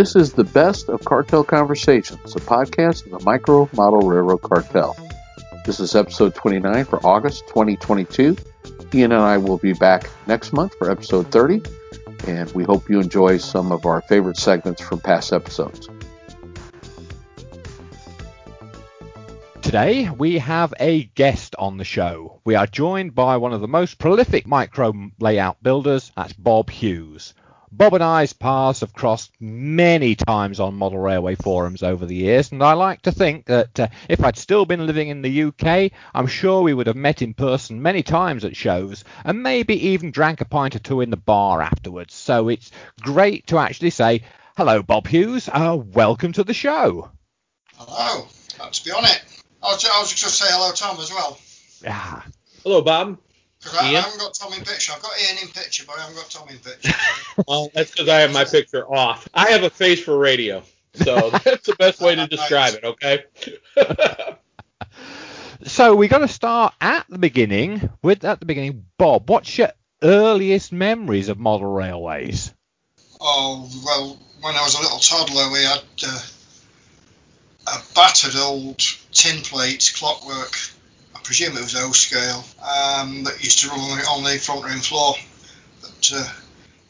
This is the best of Cartel Conversations, a podcast of the Micro Model Railroad Cartel. This is episode 29 for August 2022. Ian and I will be back next month for episode 30, and we hope you enjoy some of our favorite segments from past episodes. Today, we have a guest on the show. We are joined by one of the most prolific micro layout builders, that's Bob Hughes. Bob and I's paths have crossed many times on model railway forums over the years, and I like to think that uh, if I'd still been living in the UK, I'm sure we would have met in person many times at shows, and maybe even drank a pint or two in the bar afterwards. So it's great to actually say, hello, Bob Hughes, uh, welcome to the show. Hello, glad to be on it. I was, I was just say hello, Tom, as well. Yeah. Hello, Bob. Because I, I, haven't got Tom in picture. I've got Ian in picture, but I haven't got Tom in picture. well, that's because I have my picture off. I have a face for radio, so that's the best way to describe it. Okay. so we got to start at the beginning. With at the beginning, Bob, what's your earliest memories of model railways? Oh well, when I was a little toddler, we had uh, a battered old tin plate clockwork presume it was O scale, um, that used to run on the front room floor. But uh,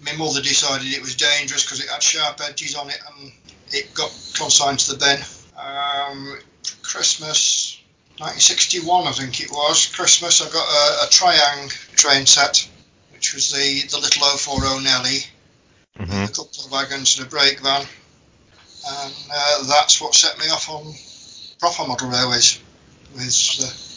my mother decided it was dangerous because it had sharp edges on it and it got consigned to the bin. Um, Christmas 1961, I think it was. Christmas, I got a, a Triang train set, which was the, the little 040 Nelly, mm-hmm. a couple of wagons and a brake van. And uh, that's what set me off on proper model railways with the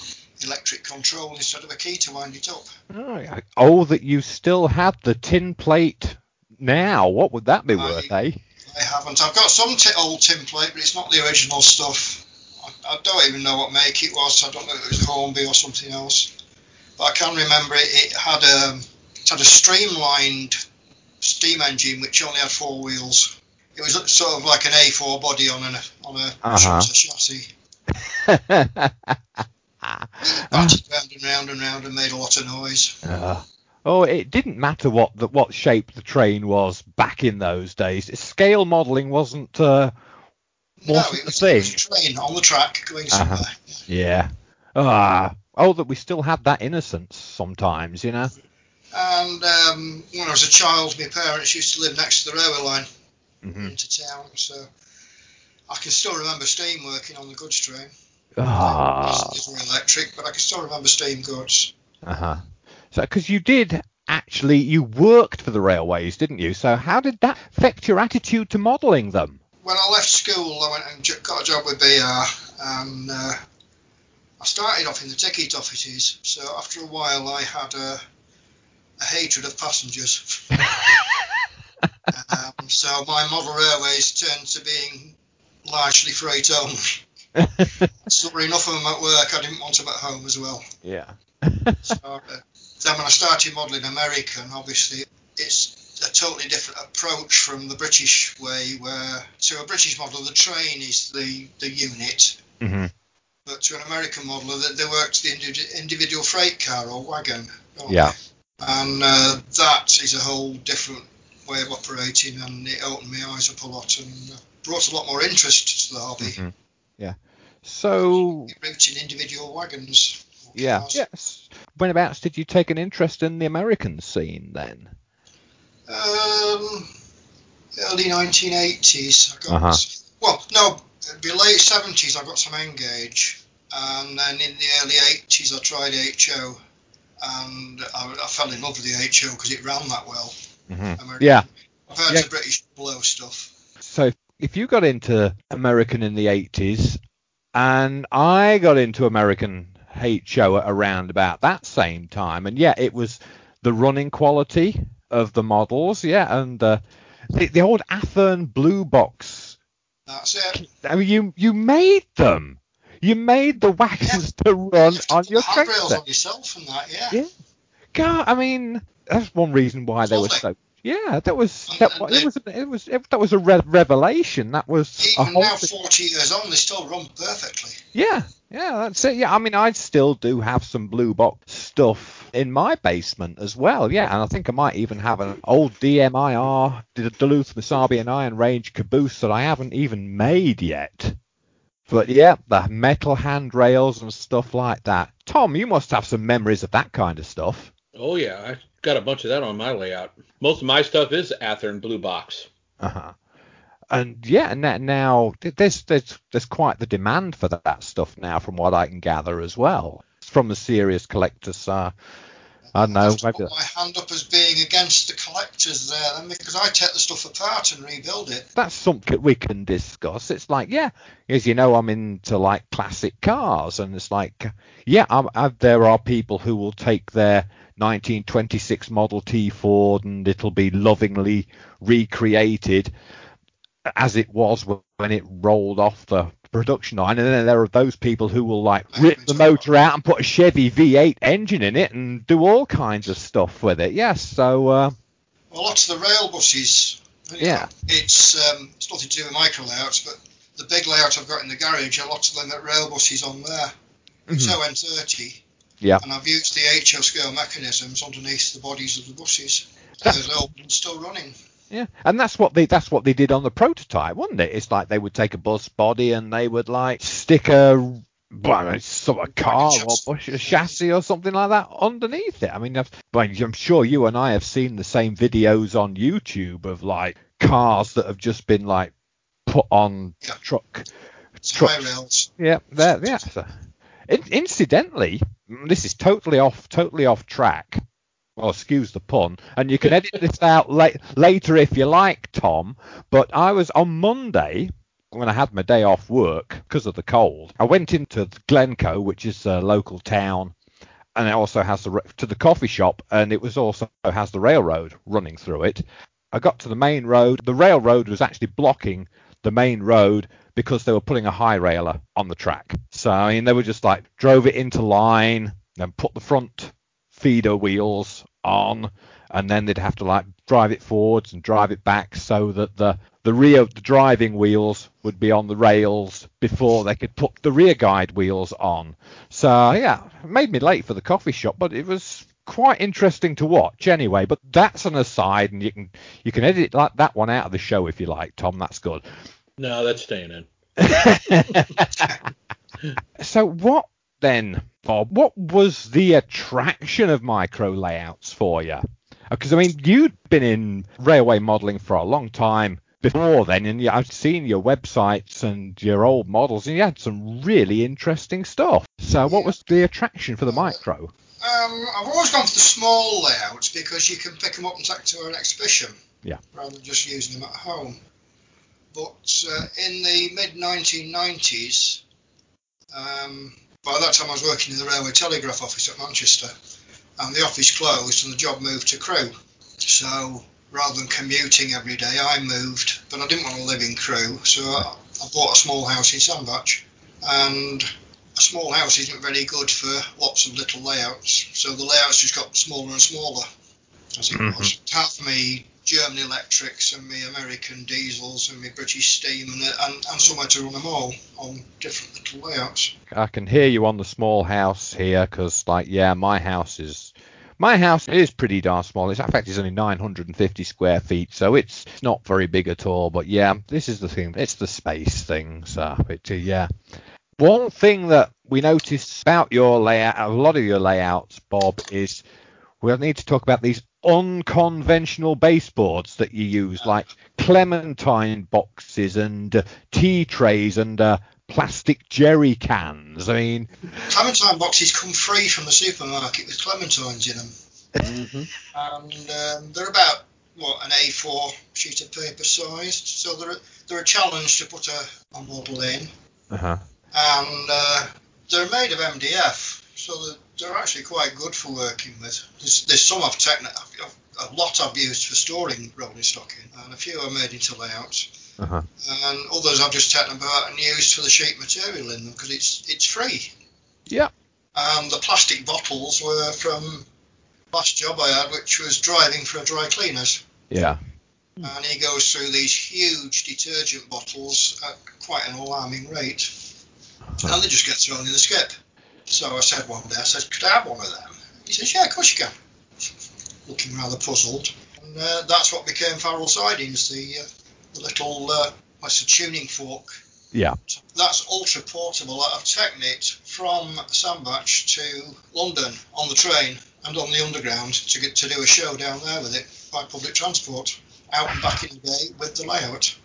electric control instead of a key to wind it up. Oh, oh that you still have the tin plate now. What would that be I, worth, eh? I haven't. I've got some t- old tin plate, but it's not the original stuff. I, I, don't even know what make it was. I don't know if it was Hornby or something else. But I can remember it. It had a it had a streamlined steam engine which only had four wheels. It was sort of like an A4 body on an on a uh-huh. chassis. Round and round and round and made a lot of noise. Uh, oh, it didn't matter what the, what shape the train was back in those days. Scale modelling wasn't uh, wasn't no, it was, the thing. It was a train on the track going uh-huh. somewhere. Uh-huh. Yeah. Ah. Oh, that we still had that innocence sometimes, you know. And um, when I was a child, my parents used to live next to the railway line mm-hmm. into town, so I can still remember steam working on the goods train. Ah. Was electric, but I can still remember steam goods. Uh huh. So, because you did actually, you worked for the railways, didn't you? So, how did that affect your attitude to modelling them? When I left school, I went and got a job with BR, and uh, I started off in the ticket offices. So, after a while, I had a, a hatred of passengers. um, so, my model railways turned to being largely freight only. Saw enough of them at work. I didn't want them at home as well. Yeah. so, uh, then when I started modelling American, obviously it's a totally different approach from the British way, where to a British modeler the train is the the unit, mm-hmm. but to an American modeler they, they work to the individual freight car or wagon. Yeah. And uh, that is a whole different way of operating, and it opened my eyes up a lot and brought a lot more interest to the hobby. Mm-hmm. Yeah. So. Routing individual wagons. Yeah. Cars. Yes. Whenabouts did you take an interest in the American scene then? Um, early 1980s. I got. Uh-huh. Well, no, the late 70s. I got some N-Gauge, and then in the early 80s I tried HO, and I, I fell in love with the HO because it ran that well. Mm-hmm. Yeah. Compared yeah. to British blow stuff. So if you got into American in the 80s, and I got into American Hate HO around about that same time, and yeah, it was the running quality of the models, yeah, and uh, the, the old Athearn blue box. That's it. I mean, you you made them. You made the wagons yeah. to run on your train. on yourself and that, yeah. Yeah. God, I mean, that's one reason why they were so Yeah, that was And- that, and it was it was it, that was a re- revelation. That was Even now. 40 years on, they still run perfectly. Yeah, yeah, that's it. Yeah, I mean, I still do have some blue box stuff in my basement as well. Yeah, and I think I might even have an old DMIR, the Duluth Missabe and Iron Range caboose that I haven't even made yet. But yeah, the metal handrails and stuff like that. Tom, you must have some memories of that kind of stuff. Oh yeah, I got a bunch of that on my layout. Most of my stuff is Athearn Blue Box. Uh-huh. And yeah, and that now there's there's there's quite the demand for that stuff now, from what I can gather as well, from the serious collectors. Uh, I don't I know, have to maybe put my hand up as being against the collectors there, then, because I take the stuff apart and rebuild it. that's something we can discuss. It's like, yeah, as you know, I'm into like classic cars, and it's like, yeah, I'm, I, there are people who will take their 1926 Model T Ford and it'll be lovingly recreated as it was when it rolled off the production line, and then there are those people who will like rip the motor out and put a Chevy V8 engine in it and do all kinds of stuff with it. Yes, so uh, Well, lots of the rail buses. Yeah. It's um, it's nothing to do with micro layouts, but the big layout I've got in the garage, a lot of them at rail buses on there. It's mhm. ON30. Yeah. And I've used the HO scale mechanisms underneath the bodies of the buses. That's- all still running. Yeah, and that's what they that's what they did on the prototype, wasn't it? It's like they would take a bus body and they would like stick a well, sort of car or bush, a chassis or something like that underneath it. I mean, I've, I'm sure you and I have seen the same videos on YouTube of like cars that have just been like put on Yeah. truck. Trucks. high rails. Yeah, there, yeah. So, in, incidentally, mm, this is totally off, totally off track. Well, excuse the pun, and you can edit this out la- later if you like, Tom. But I was on Monday when I had my day off work because of the cold. I went into Glencoe, which is a local town, and it also has the to the coffee shop, and it was also has the railroad running through it. I got to the main road. The railroad was actually blocking the main road because they were putting a high railer on the track. So I mean, they were just like drove it into line, then put the front feeder wheels on, and then they'd have to like drive it forwards and drive it back so that the the rear the driving wheels would be on the rails before they could put the rear guide wheels on. So yeah, made me late for the coffee shop, but it was quite interesting to watch anyway. But that's an aside, and you can you can edit like that one out of the show if you like, Tom. That's good. No, that's staying in. so what then, Bob? What was the attraction of micro layouts for you? Because I mean, you'd been in railway modelling for a long time before then, and I've seen your websites and your old models, and you had some really interesting stuff. So, what was the attraction for the micro? Um, I've always gone for the small layouts because you can pick them up and take to an exhibition Yeah. rather than just using them at home. But uh, in the mid 1990s, um, by that time I was working in the Railway Telegraph office at Manchester, and the office closed and the job moved to Crewe. So rather than commuting every day, I moved, but I didn't want to live in Crewe, so I, I bought a small house in Sandbach. And a small house isn't very good for lots of little layouts, so the layouts just got smaller and smaller as it Mhm. was. Half me German electrics and me American diesels and me British steam and, and, and somewhere to run them all on different little layouts. I can hear you on the small house here, because like, yeah, my house is my house is pretty darn small. It's, in fact, it's only 950 square feet, so it's not very big at all. But yeah, this is the thing. It's the space thing. So it, yeah. One thing that we noticed about your layout, a lot of your layouts, Bob, is we'll need to talk about these unconventional baseboards that you use, like clementine boxes and uh, tea trays and uh, plastic jerry cans. I mean, Clementine boxes come free from the supermarket with clementines in them, Mm-hmm. and um, they're about what an A4 sheet of paper sized, so they're they're a challenge to put a, a model in. uh-huh. and uh, they're made of MDF, so they're, they're actually quite good for working with. There's, there's some I've taken, I've, a lot I've used for storing rolling stock in, and a few are made into layouts, Uh-huh. and others I've just taken apart and used for the sheet material in them because it's it's free. Yeah. And the plastic bottles were from a last job I had, which was driving for a dry cleaners. Yeah. and he goes through these huge detergent bottles at quite an alarming rate, and they just get thrown in the skip. So I said one day, I said, could I have one of them? He says, yeah, of course you can. Looking rather puzzled, and uh, that's what became Farrell Sidings, the, uh, the little uh, what's a tuning fork. Yeah. That's ultra portable. I've taken it from Sandbach to London on the train and on the underground to get to do a show down there with it by public transport, out and back in the day with the layout.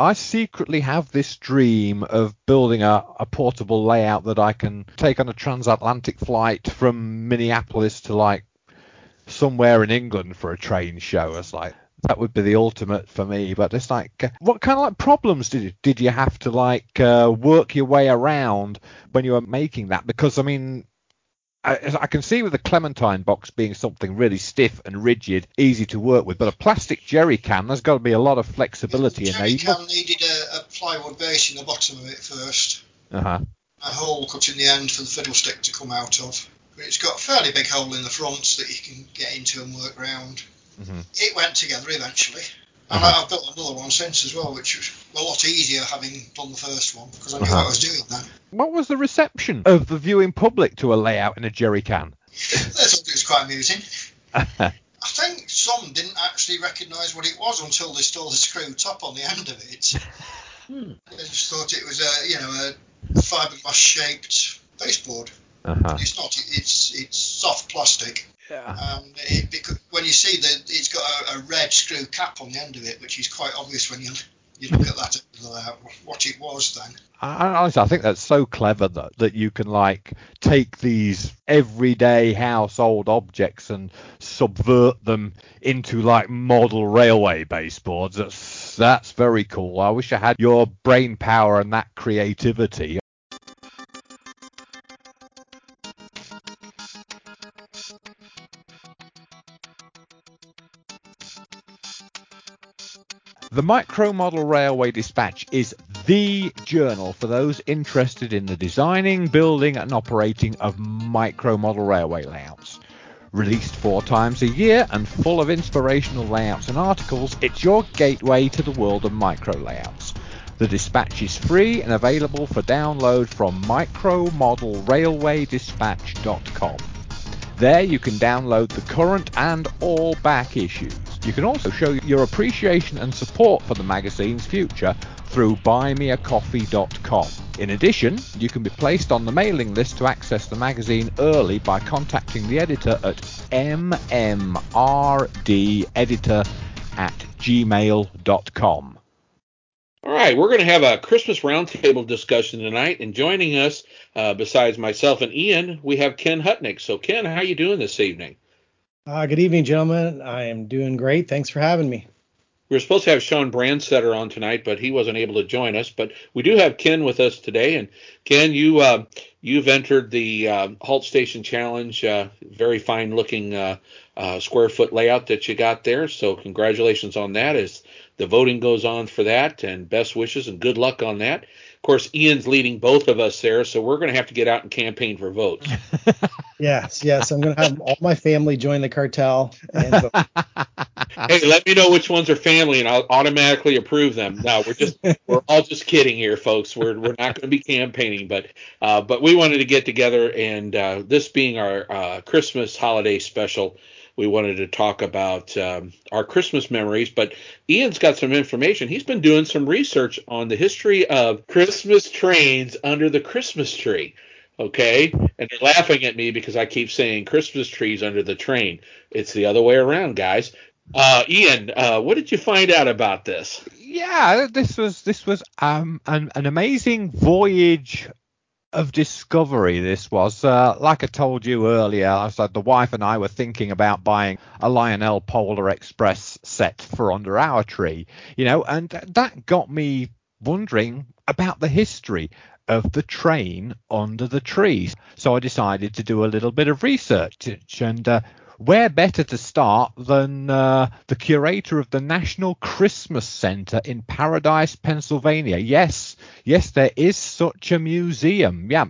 I secretly have this dream of building a, a portable layout that I can take on a transatlantic flight from Minneapolis to like somewhere in England for a train show. It's like that would be the ultimate for me. But it's like, uh, what kind of like problems did you, did you have to like uh, work your way around when you were making that? Because I mean, I, I can see with the Clementine box being something really stiff and rigid, easy to work with, but a plastic jerry can, there's got to be a lot of flexibility the in there. jerry can needed a, a plywood base in the bottom of it first, uh-huh. a hole cut in the end for the fiddlestick to come out of. But it's got a fairly big hole in the front that you can get into and work round. Mhm. It went together eventually. And Uh-huh. I've built another one since as well, which was a lot easier having done the first one because I knew Uh-huh. what I was doing then. What was the reception of the viewing public to a layout in a jerry can? They thought it was quite amusing. I think some didn't actually recognise what it was until they saw the screw top on the end of it. They just thought it was a, you know, a fiberglass shaped baseboard. uh-huh. It's not. It's it's soft plastic. Yeah. Um, it, because when you see that it's got a, a red screw cap on the end of it, which is quite obvious when you you look at that uh, what it was then. I, honestly, I think that's so clever that that you can like take these everyday household objects and subvert them into like model railway baseboards. That's that's very cool. I wish I had your brain power and that creativity. The Micro Model Railway Dispatch is the journal for those interested in the designing, building, and operating of micro model railway layouts. Released four times a year and full of inspirational layouts and articles, it's your gateway to the world of micro layouts. The dispatch is free and available for download from micromodelrailwaydispatch.com. There you can download the current and all back issues. You can also show your appreciation and support for the magazine's future through buymeacoffee.com. In addition, you can be placed on the mailing list to access the magazine early by contacting the editor at mmrdeditor at gmail.com. All right, we're going to have a Christmas roundtable discussion tonight, and joining us, uh, besides myself and Ian, we have Ken Hutnick. So, Ken, how are you doing this evening? Uh, good evening, gentlemen. I am doing great. Thanks for having me. We were supposed to have Sean Brandsetter on tonight, but he wasn't able to join us. But we do have Ken with us today, and Ken, you uh, you've entered the uh, Halt Station Challenge. Uh, very fine looking uh, uh, square foot layout that you got there. So congratulations on that. As the voting goes on for that, and best wishes and good luck on that. Of course, Ian's leading both of us there, so we're going to have to get out and campaign for votes. Yes, yes. I'm going to have all my family join the cartel. Hey, let me know which ones are family, and I'll automatically approve them. No, we're just we're all just kidding here, folks. We're we're not going to be campaigning, but uh, but we wanted to get together, and uh, this being our uh, Christmas holiday special, we wanted to talk about um, our Christmas memories. But Ian's got some information. He's been doing some research on the history of Christmas trains under the Christmas tree. Okay, and they're laughing at me because I keep saying Christmas trees under the train. It's the other way around, guys. Uh, Ian, uh, what did you find out about this? yeah, this was this was um an, an amazing voyage of discovery. This was uh, like I told you earlier. I said the wife and I were thinking about buying a Lionel Polar Express set for under our tree, you know, and that got me wondering about the history of the train under the trees. So I decided to do a little bit of research and. Uh, where better to start than uh, the curator of the National Christmas Center in Paradise, Pennsylvania? Yes, yes, there is such a museum. Yeah,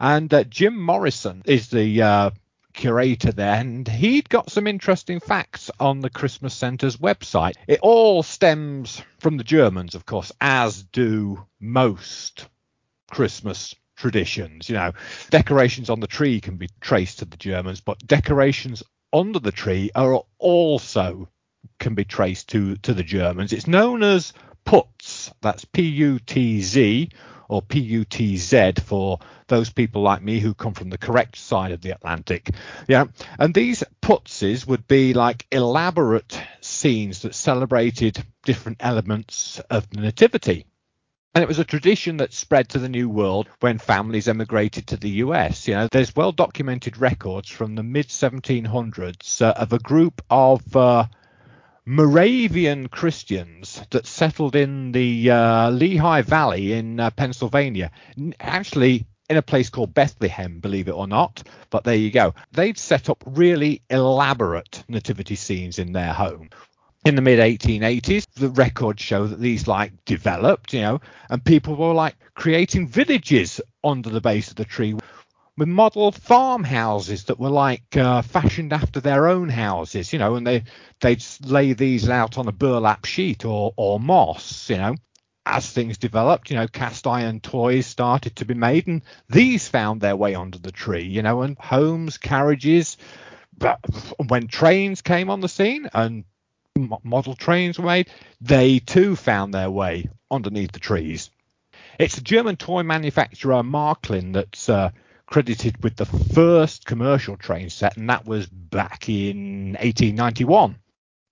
and uh, Jim Morrison is the uh, curator there, and he'd got some interesting facts on the Christmas Centre's website. It all stems from the Germans, of course, as do most Christmas traditions. You know, decorations on the tree can be traced to the Germans, but decorations under the tree are also can be traced to to the Germans. It's known as putz. That's P U T Z or P U T Z for those people like me who come from the correct side of the Atlantic. Yeah, and these putzes would be like elaborate scenes that celebrated different elements of the nativity. And it was a tradition that spread to the New World when families emigrated to the US. You know, there's well documented records from the mid 1700s uh, of a group of uh, Moravian Christians that settled in the uh, Lehigh Valley in uh, Pennsylvania. Actually, in a place called Bethlehem, believe it or not. But there you go. They'd set up really elaborate nativity scenes in their home in the mid 1880s the records show that these like developed you know and people were like creating villages under the base of the tree with model farmhouses that were like uh, fashioned after their own houses you know and they they'd lay these out on a burlap sheet or or moss you know. As things developed you know cast iron toys started to be made and these found their way under the tree you know and homes carriages but when trains came on the scene and model trains were made, they too found their way underneath the trees. It's a German toy manufacturer, Märklin, that's uh, credited with the first commercial train set, and that was back in 1891.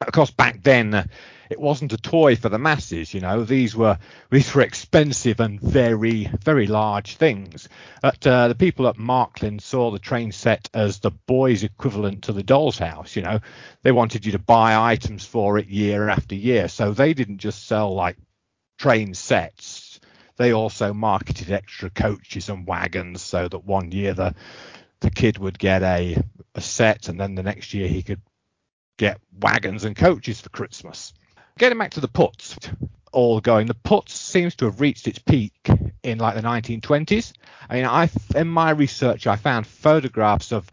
Of course, back then uh, it wasn't a toy for the masses. You know, these were these were expensive and very very large things. But uh, the people at Märklin saw the train set as the boys' equivalent to the doll's house. You know, they wanted you to buy items for it year after year, so they didn't just sell like train sets. They also marketed extra coaches and wagons so that one year the the kid would get a, a set and then the next year he could get wagons and coaches for Christmas. Getting back to the putz, all going. The putz seems to have reached its peak in like the 1920s. I mean, I in my research I found photographs of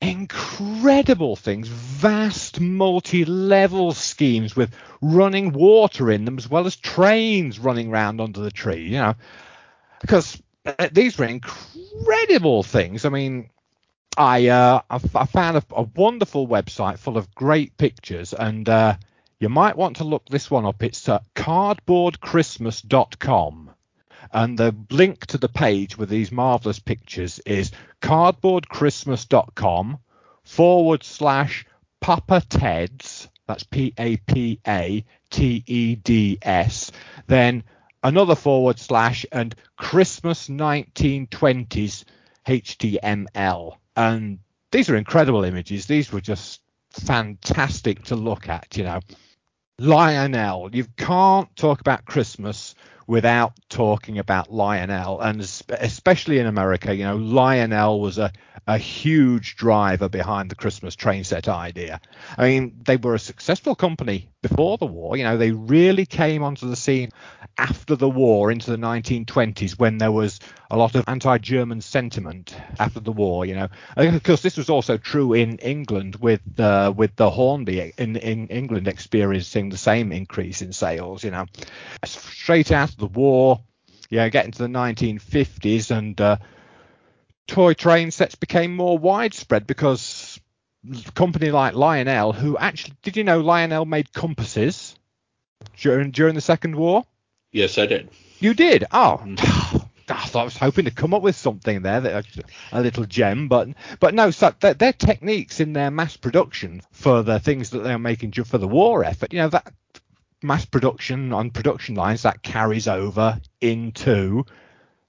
incredible things, vast multi-level schemes with running water in them as well as trains running around under the tree. You know, because uh, these were incredible things. I mean, I uh, found a, a, wonderful website full of great pictures, and uh, you might want to look this one up. It's uh, cardboardchristmas.com, and the link to the page with these marvelous pictures is cardboardchristmas.com forward slash Papa Ted's. That's P A P A T E D S. Then another forward slash and Christmas 1920s HTML and these are incredible images. These were just fantastic to look at, you know. Lionel, you can't talk about Christmas without talking about Lionel, and especially in America, you know, Lionel was a, a huge driver behind the Christmas train set idea. I mean, they were a successful company before the war. You know, they really came onto the scene after the war into the 1920s when there was a lot of anti-German sentiment after the war. You know, of course, this was also true in England with uh, with the Hornby in in England experiencing the same increase in sales. You know, straight after the war, yeah, getting to the 1950s and uh, toy train sets became more widespread because a company like Lionel, who actually did you know Lionel made compasses during during the Second War? Yes, I did. You did? Oh. Mm. I thought I was hoping to come up with something there, that a little gem, but but no. So their, their techniques in their mass production for the things that they're making for the war effort, you know, that mass production on production lines that carries over into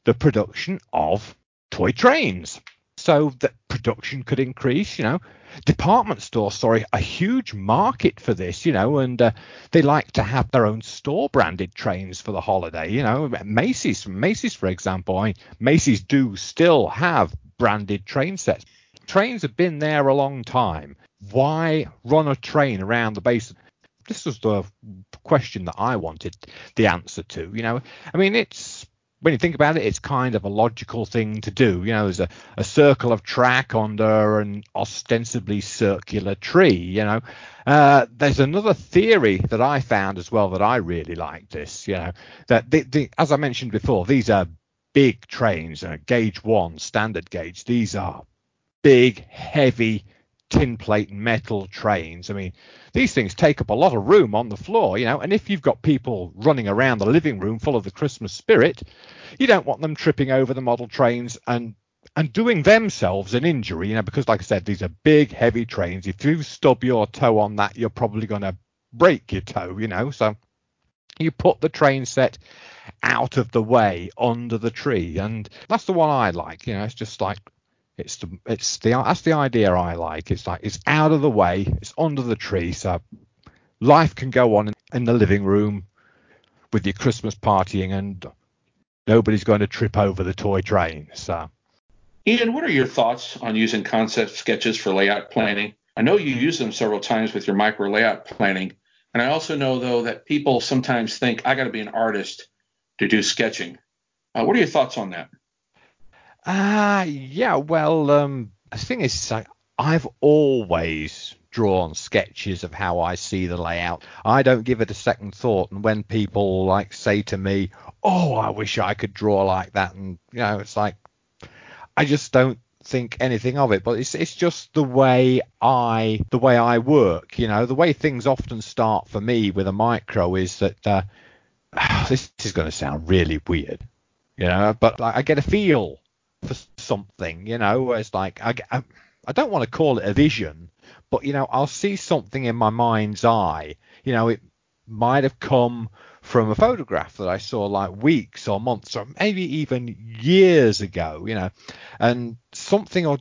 the production of toy trains. So that production could increase you know. Department stores sorry a huge market for this you know and uh, they like to have their own store branded trains for the holiday you know. Macy's macy's for example I mean, macy's do still have branded train sets. Trains have been there a long time. Why run a train around the base? This was the question that I wanted the answer to. You know, I mean, it's when you think about it, it's kind of a logical thing to do. You know, there's a, a circle of track under an ostensibly circular tree. You know, uh, there's another theory that I found as well that I really like. This, you know, that the, the, as I mentioned before, these are big trains, uh, gauge one, standard gauge. These are big, heavy tin plate metal trains. I mean, these things take up a lot of room on the floor, you know, and if you've got people running around the living room full of the Christmas spirit, you don't want them tripping over the model trains and and doing themselves an injury, you know, because like I said, these are big, heavy trains. If you stub your toe on that, you're probably going to break your toe, you know. So you put the train set out of the way under the tree, and that's the one I like. You know, it's just like it's the it's the that's the idea I like. It's like it's out of the way, it's under the tree, so life can go on in, in the living room with your Christmas partying, and nobody's going to trip over the toy train. So, Ian, what are your thoughts on using concept sketches for layout planning? I know you use them several times with your micro layout planning, and I also know though that people sometimes think I got to be an artist to do sketching. Uh, what are your thoughts on that? Ah, uh, yeah. Well, um, the thing is, I've always drawn sketches of how I see the layout. I don't give it a second thought. And when people like say to me, "Oh, I wish I could draw like that," and you know, it's like I just don't think anything of it. But it's it's just the way I the way I work. You know, the way things often start for me with a micro is that uh, this is going to sound really weird, you know, but I get a feel for something, you know, it's like I, I, I don't want to call it a vision, but you know, I'll see something in my mind's eye. You know, it might have come from a photograph that I saw like weeks or months or maybe even years ago, you know, and something or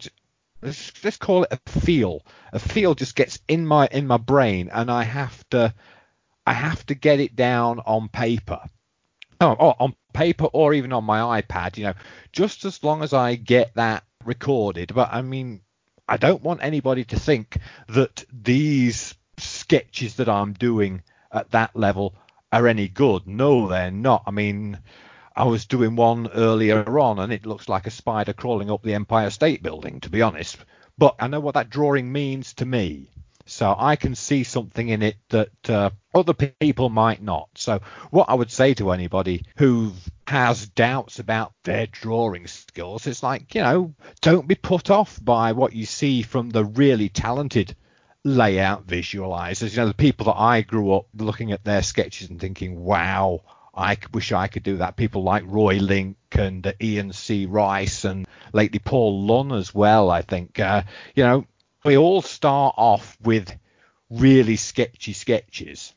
let's, let's call it a feel. A feel just gets in my in my brain, and I have to I have to get it down on paper. Oh, oh, on paper or even on my iPad, you know, just as long as I get that recorded. But I mean, I don't want anybody to think that these sketches that I'm doing at that level are any good. No, they're not. I mean, I was doing one earlier on and it looks like a spider crawling up the Empire State Building, to be honest. But I know what that drawing means to me. So I can see something in it that uh, other people might not. So what I would say to anybody who has doubts about their drawing skills, it's like, you know, don't be put off by what you see from the really talented layout visualizers. You know, the people that I grew up looking at their sketches and thinking, wow, I wish I could do that. People like Roy Link and uh, Ian C. Rice and lately Paul Lunn as well, I think. Uh, you know, we all start off with really sketchy sketches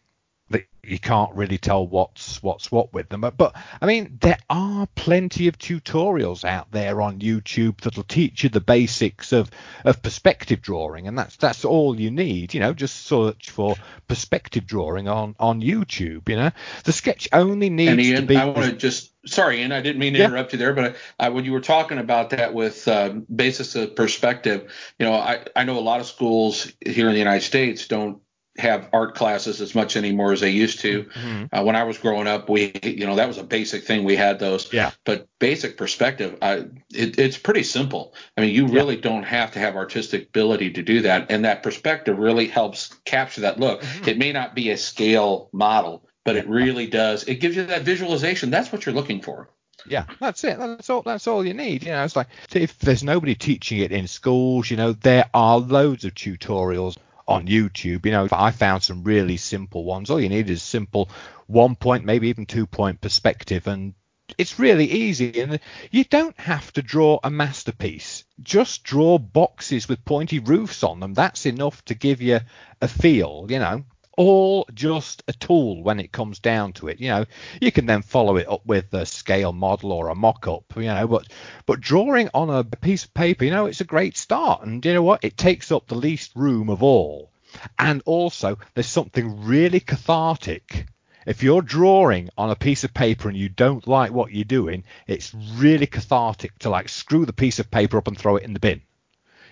that you can't really tell what's what's what with them. But, but I mean, there are plenty of tutorials out there on YouTube that'll teach you the basics of of perspective drawing, and that's that's all you need. You know, just search for perspective drawing on on YouTube. You know, the sketch only needs Ian, to be. I want to just sorry, Ian, I didn't mean to yeah. interrupt you there, but uh, when you were talking about that with uh, basis of perspective, you know, I I know a lot of schools here in the United States don't have art classes as much anymore as they used to. Mm-hmm. Uh, when I was growing up, we, you know, that was a basic thing. We had those. Yeah. But basic perspective, uh, it, it's pretty simple. I mean, you really yeah. don't have to have artistic ability to do that, and that perspective really helps capture that look. Mm-hmm. It may not be a scale model, but it really does. It gives you that visualization. That's what you're looking for. Yeah, that's it. That's all. That's all you need. You know, it's like if there's nobody teaching it in schools, you know, there are loads of tutorials on YouTube. You know, I found some really simple ones. All you need is simple one point, maybe even two point perspective, and it's really easy. And you don't have to draw a masterpiece. Just draw boxes with pointy roofs on them. That's enough to give you a feel. You know, all just a tool when it comes down to it. You know, you can then follow it up with a scale model or a mock-up. You know, but but drawing on a piece of paper, you know, it's a great start. And you know what? It takes up the least room of all. And also, there's something really cathartic. If you're drawing on a piece of paper and you don't like what you're doing, it's really cathartic to like screw the piece of paper up and throw it in the bin.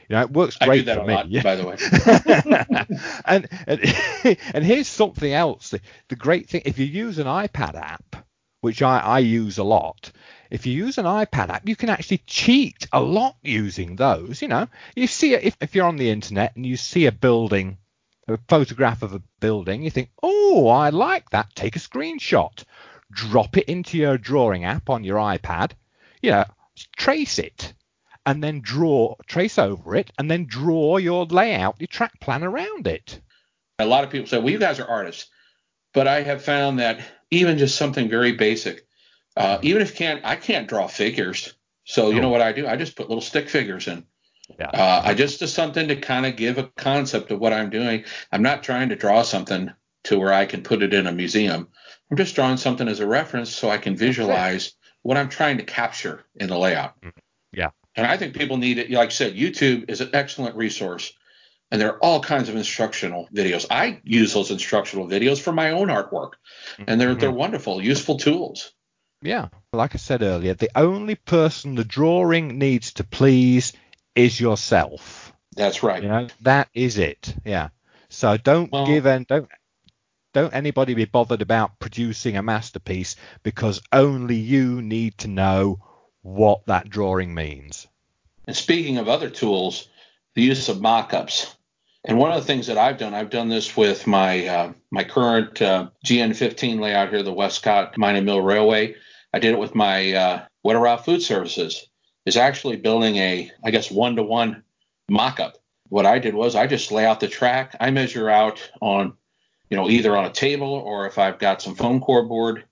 You know, it works great for me. Lot, by the way. and, and and here's something else. The, the great thing, if you use an iPad app, which I, I use a lot, if you use an iPad app, you can actually cheat a lot using those. You know, you see if, if you're on the internet and you see a building, a photograph of a building, you think, oh, I like that. Take a screenshot, drop it into your drawing app on your iPad. You know, trace it and then draw, trace over it, and then draw your layout, your track plan around it. A lot of people say, well, you guys are artists. But I have found that even just something very basic, uh, even if can't, I can't draw figures. So you know what I do? I just put little stick figures in. Yeah. Uh, I just do something to kind of give a concept of what I'm doing. I'm not trying to draw something to where I can put it in a museum. I'm just drawing something as a reference so I can visualize what I'm trying to capture in the layout. Mm-hmm. And I think people need it. Like I said, YouTube is an excellent resource and there are all kinds of instructional videos. I use those instructional videos for my own artwork, and they're mm-hmm. they're wonderful, useful tools. Yeah, like I said earlier, the only person the drawing needs to please is yourself. That's right. You know, that is it. Yeah. So don't well, give and don't don't anybody be bothered about producing a masterpiece because only you need to know what that drawing means. And speaking of other tools, the use of mock-ups. And one of the things that I've done, I've done this with my uh, my current uh, GN15 layout here, the Westcott Mine and Mill Railway. I did it with my uh, Wetterau Food Services. Is actually building a, I guess, one-to-one mock-up. What I did was I just lay out the track. I measure out on, you know, either on a table or if I've got some foam core board,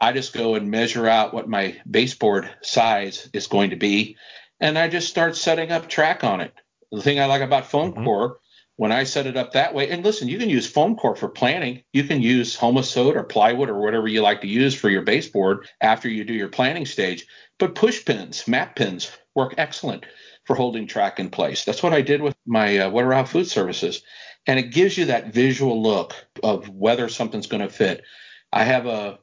I just go and measure out what my baseboard size is going to be, and I just start setting up track on it. The thing I like about foam mm-hmm. core when I set it up that way, and listen, you can use foam core for planning. You can use Homasote or plywood or whatever you like to use for your baseboard after you do your planning stage. But push pins, map pins work excellent for holding track in place. That's what I did with my uh, Wetterau Food Services. And it gives you that visual look of whether something's going to fit. I have a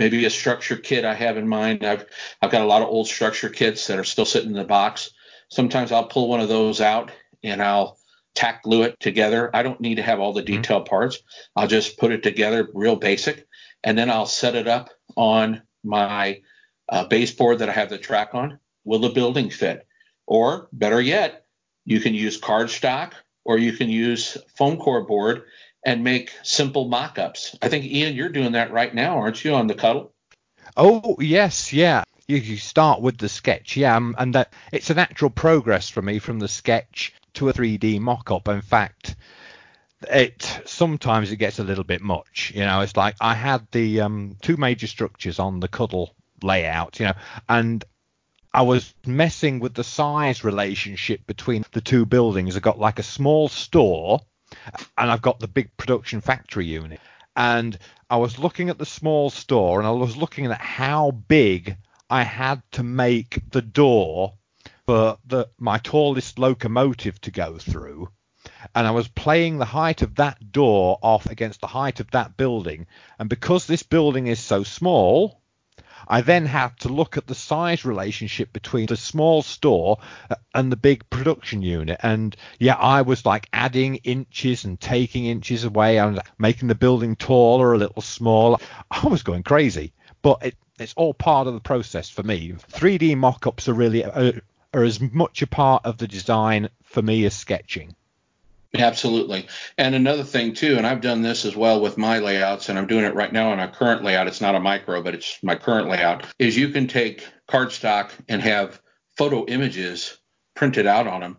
maybe a structure kit I have in mind. I've I've got a lot of old structure kits that are still sitting in the box. Sometimes I'll pull one of those out and I'll tack glue it together. I don't need to have all the mm-hmm. parts. I'll just put it together real basic, and then I'll set it up on my uh, baseboard that I have the track on. Will the building fit? Or better yet, you can use cardstock or you can use foam core board and make simple mock-ups. I think Ian, you're doing that right now, aren't you, on the cuddle? Oh yes, yeah. You, you start with the sketch, yeah, um, and that it's a natural progress for me from the sketch to a 3D mock-up. In fact, it sometimes it gets a little bit much. You know, it's like I had the um, two major structures on the cuddle layout, you know, and I was messing with the size relationship between the two buildings. I got like a small store, and I've got the big production factory unit. And I was looking at the small store, and I was looking at how big I had to make the door for the, my tallest locomotive to go through, and I was playing the height of that door off against the height of that building. And because this building is so small, I then had to look at the size relationship between the small store and the big production unit. And yeah, I was like adding inches and taking inches away and making the building taller, a little smaller. I was going crazy, but it, it's all part of the process for me. 3D mock-ups are really uh, are as much a part of the design for me as sketching. Absolutely. And another thing too, and I've done this as well with my layouts, and I'm doing it right now on a current layout. It's not a micro, but it's my current layout. Is you can take cardstock and have photo images printed out on them.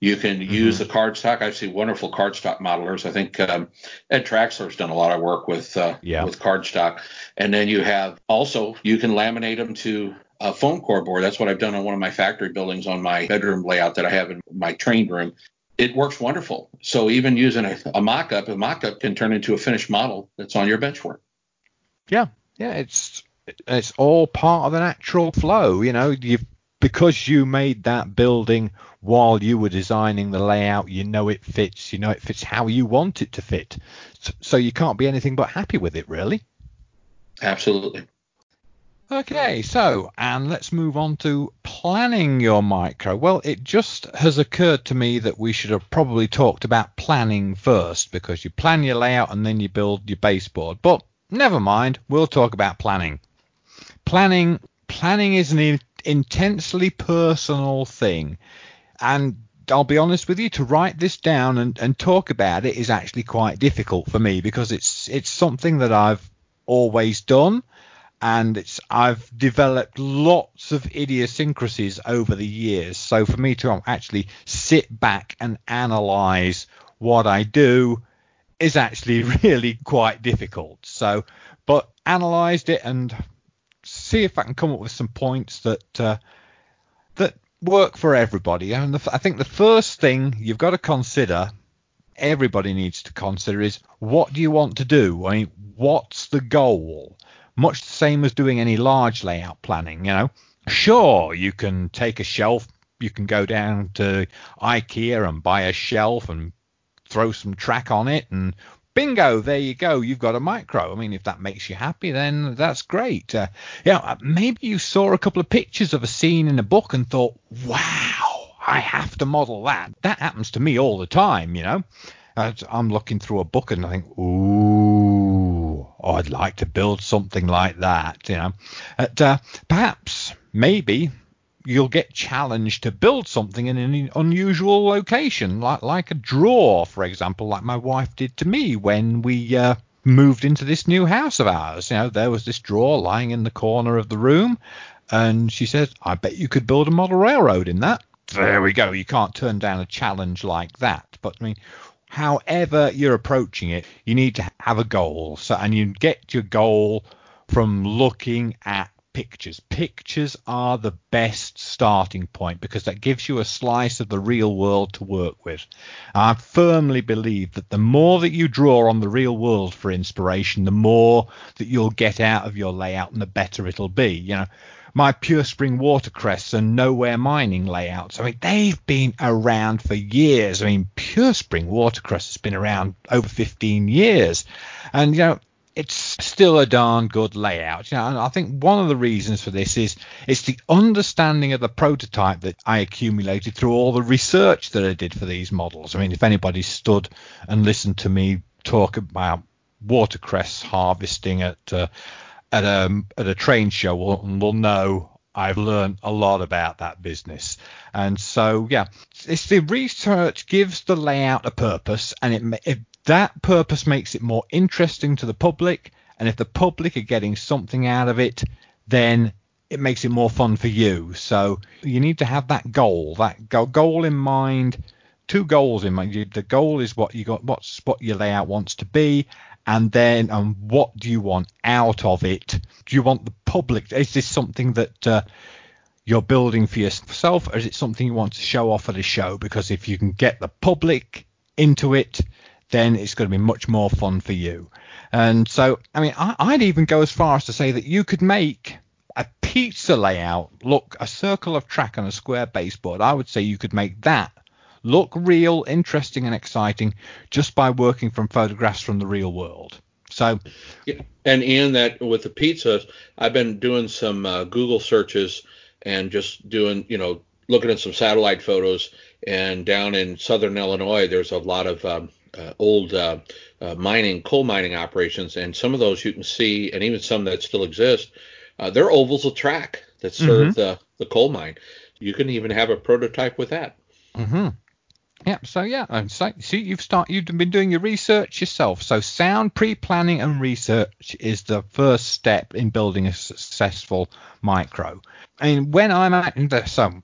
You can mm-hmm. use the cardstock. I see wonderful cardstock modelers. I think um, Ed Traxler's done a lot of work with uh, yeah. with cardstock. And then you have also you can laminate them to a foam core board. That's what I've done on one of my factory buildings on my bedroom layout that I have in my train room. It works wonderful. So even using a, a mock-up, a mock-up can turn into a finished model that's on your benchwork. Yeah, yeah, it's it's all part of the natural flow. You know, you because you made that building while you were designing the layout, you know it fits. You know it fits how you want it to fit. So, so you can't be anything but happy with it, really. Absolutely. Okay, so, and let's move on to planning your micro. Well, it just has occurred to me that we should have probably talked about planning first because you plan your layout and then you build your baseboard. But never mind, we'll talk about planning. Planning planning is an in- intensely personal thing. And I'll be honest with you, to write this down and, and talk about it is actually quite difficult for me because it's it's something that I've always done and it's I've developed lots of idiosyncrasies over the years. So for me to actually sit back and analyze what I do is actually really quite difficult. So, but analyzed it and see if I can come up with some points that uh, that work for everybody. And the, I think the first thing you've got to consider, everybody needs to consider, is what do you want to do? I mean, what's the goal? Much the same as doing any large layout planning. You know, sure you can take a shelf, you can go down to IKEA and buy a shelf and throw some track on it and bingo, there you go. You've got a micro. I mean, if that makes you happy, then that's great. Uh, know, uh, maybe you saw a couple of pictures of a scene in a book and thought, wow, I have to model that. That happens to me all the time, you know. I'm looking through a book and I think, ooh, I'd like to build something like that, you know. uh, perhaps, maybe you'll get challenged to build something in an unusual location, like like a drawer, for example, like my wife did to me when we uh, moved into this new house of ours. You know, there was this drawer lying in the corner of the room, and she said, "I bet you could build a model railroad in that." There we go. You can't turn down a challenge like that. But I mean, however you're approaching it, you need to have a goal. So, and you get your goal from looking at pictures. Pictures are the best starting point because that gives you a slice of the real world to work with. I firmly believe that the more that you draw on the real world for inspiration, the more that you'll get out of your layout and the better it'll be. You know, my Pure Spring watercress and nowhere mining layouts. I mean, they've been around for years. I mean, Pure Spring watercress has been around over 15 years. And, you know, it's still a darn good layout. You know, and I think one of the reasons for this is it's the understanding of the prototype that I accumulated through all the research that I did for these models. I mean, if anybody stood and listened to me talk about watercress harvesting at uh, at a at a train show, will, will know I've learned a lot about that business. And so, yeah, it's the research gives the layout a purpose and it, it that purpose makes it more interesting to the public, and if the public are getting something out of it, then it makes it more fun for you. So you need to have that goal, that goal in mind. Two goals in mind. The goal is what you got, what's what your layout wants to be, and then um, what do you want out of it? Do you want the public? Is this something that uh, you're building for yourself, or is it something you want to show off at a show? Because if you can get the public into it, then it's going to be much more fun for you. And so, I mean, I, would even go as far as to say that you could make a pizza layout look a circle of track on a square baseboard. I would say you could make that look real, interesting, and exciting just by working from photographs from the real world. So, yeah, and in that with the pizzas, I've been doing some uh, Google searches and just doing, you know, looking at some satellite photos. And down in southern Illinois, there's a lot of um, uh, old uh, uh, mining, coal mining operations, and some of those you can see, and even some that still exist, uh, they're ovals of track that serve mm-hmm. the, the coal mine. You can even have a prototype with that. Mm-hmm. Yeah. So yeah, and so see, you've start you've been doing your research yourself. So sound pre-planning and research is the first step in building a successful micro. And when I'm at so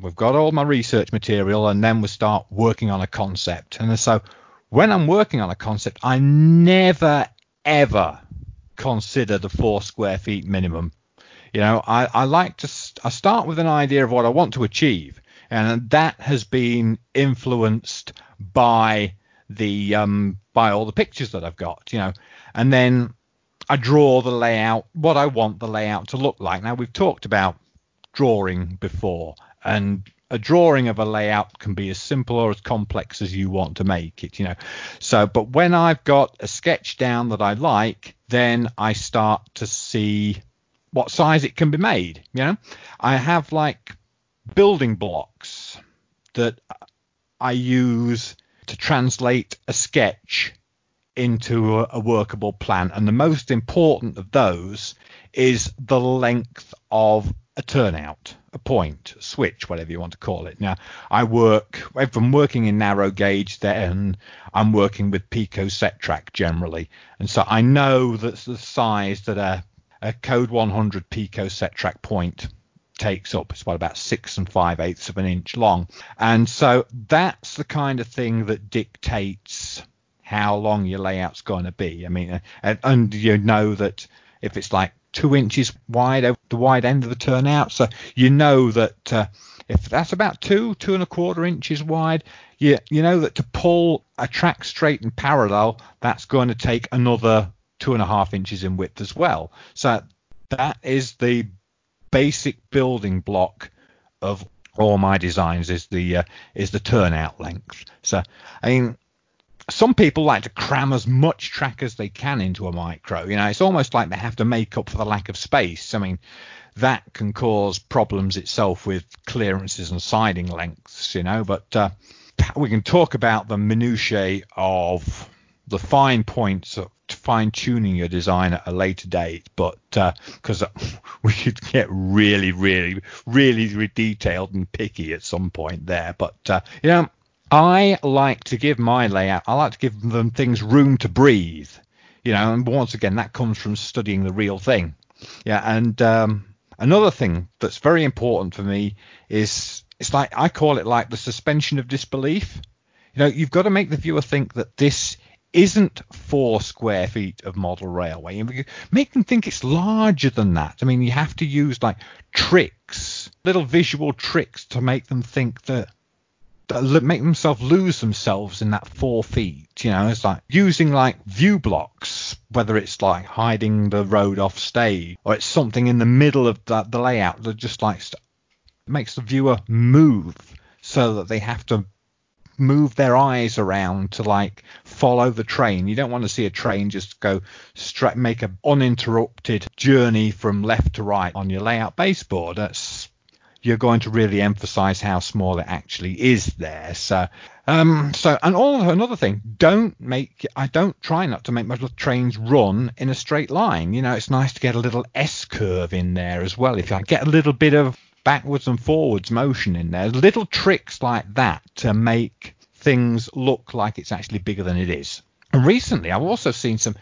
we've got all my research material, and then we start working on a concept. And so when I'm working on a concept, I never ever consider the four square feet minimum. You know, I, I like to I start with an idea of what I want to achieve, and that has been influenced by the um, by all the pictures that I've got. You know, and then I draw the layout, what I want the layout to look like. Now we've talked about drawing before, and a drawing of a layout can be as simple or as complex as you want to make it, you know. So, but when I've got a sketch down that I like, then I start to see what size it can be made, you know. I have like building blocks that I use to translate a sketch into a, a workable plan. And the most important of those is the length of a turnout, a point, a switch, whatever you want to call it. Now, I work, I'm working in narrow gauge, then I'm working with Peco set track generally. And so I know that the size that a, a code 100 Peco set track point takes up. It's about, about six and five eighths of an inch long. And so that's the kind of thing that dictates how long your layout's going to be. I mean, and, and you know that if it's like two inches wide over the wide end of the turnout, so you know that uh, if that's about two, two and a quarter inches wide, you you know that to pull a track straight and parallel, that's going to take another two and a half inches in width as well. So that is the basic building block of all my designs is the uh, is the turnout length. So I mean some people like to cram as much track as they can into a micro. You know, it's almost like they have to make up for the lack of space. I mean, that can cause problems itself with clearances and siding lengths. You know, but uh, we can talk about the minutiae of the fine points of fine tuning your design at a later date, but because uh, we could get really, really, really detailed and picky at some point there. But uh, you know, I like to give my layout. I like to give them things room to breathe. You know, and once again, that comes from studying the real thing. Yeah, and um, another thing that's very important for me is it's like I call it like the suspension of disbelief. You know, you've got to make the viewer think that this isn't four square feet of model railway. Make them think it's larger than that. I mean, you have to use like tricks, little visual tricks to make them think that, make themselves lose themselves in that four feet. You know, it's like using like view blocks, whether it's like hiding the road off stage or it's something in the middle of the, the layout that just like makes the viewer move so that they have to move their eyes around to like follow the train. You don't want to see a train just go straight, make an uninterrupted journey from left to right on your layout baseboard. That's you're going to really emphasize how small it actually is there. So, um, so and all another thing, don't make I don't try not to make my trains run in a straight line. You know, it's nice to get a little S curve in there as well. If I get a little bit of backwards and forwards motion in there. Little tricks like that to make things look like it's actually bigger than it is. And recently, I've also seen some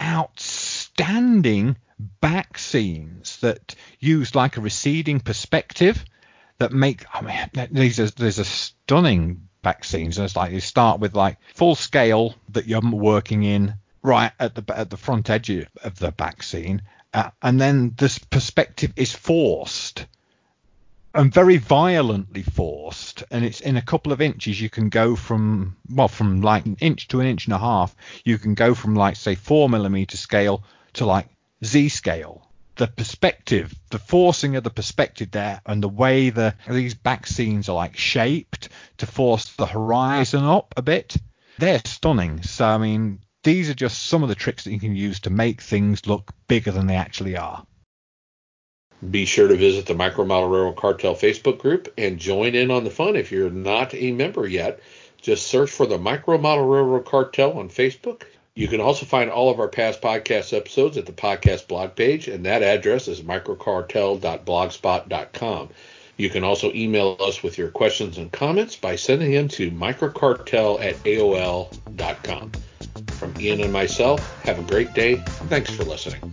outstanding back scenes that use like a receding perspective that make. I mean, these are there's a stunning back scenes. It's like you start with like full scale that you're working in right at the at the front edge of the back scene, uh, and then this perspective is forced and very violently forced and it's in a couple of inches you can go from well from like an inch to an inch and a half you can go from like say four millimeter scale to like z scale. The perspective the forcing of the perspective there and the way the these back scenes are like shaped to force the horizon up a bit they're stunning. So i mean these are just some of the tricks that you can use to make things look bigger than they actually are be sure to visit the Micro Model Railroad Cartel Facebook group and join in on the fun if you're not a member yet. Just search for the Micro Model Railroad Cartel on Facebook. You can also find all of our past podcast episodes at the podcast blog page, and that address is microcartel.blogspot.com. You can also email us with your questions and comments by sending them to microcartel at AOL.com. From Ian and myself, have a great day. Thanks for listening.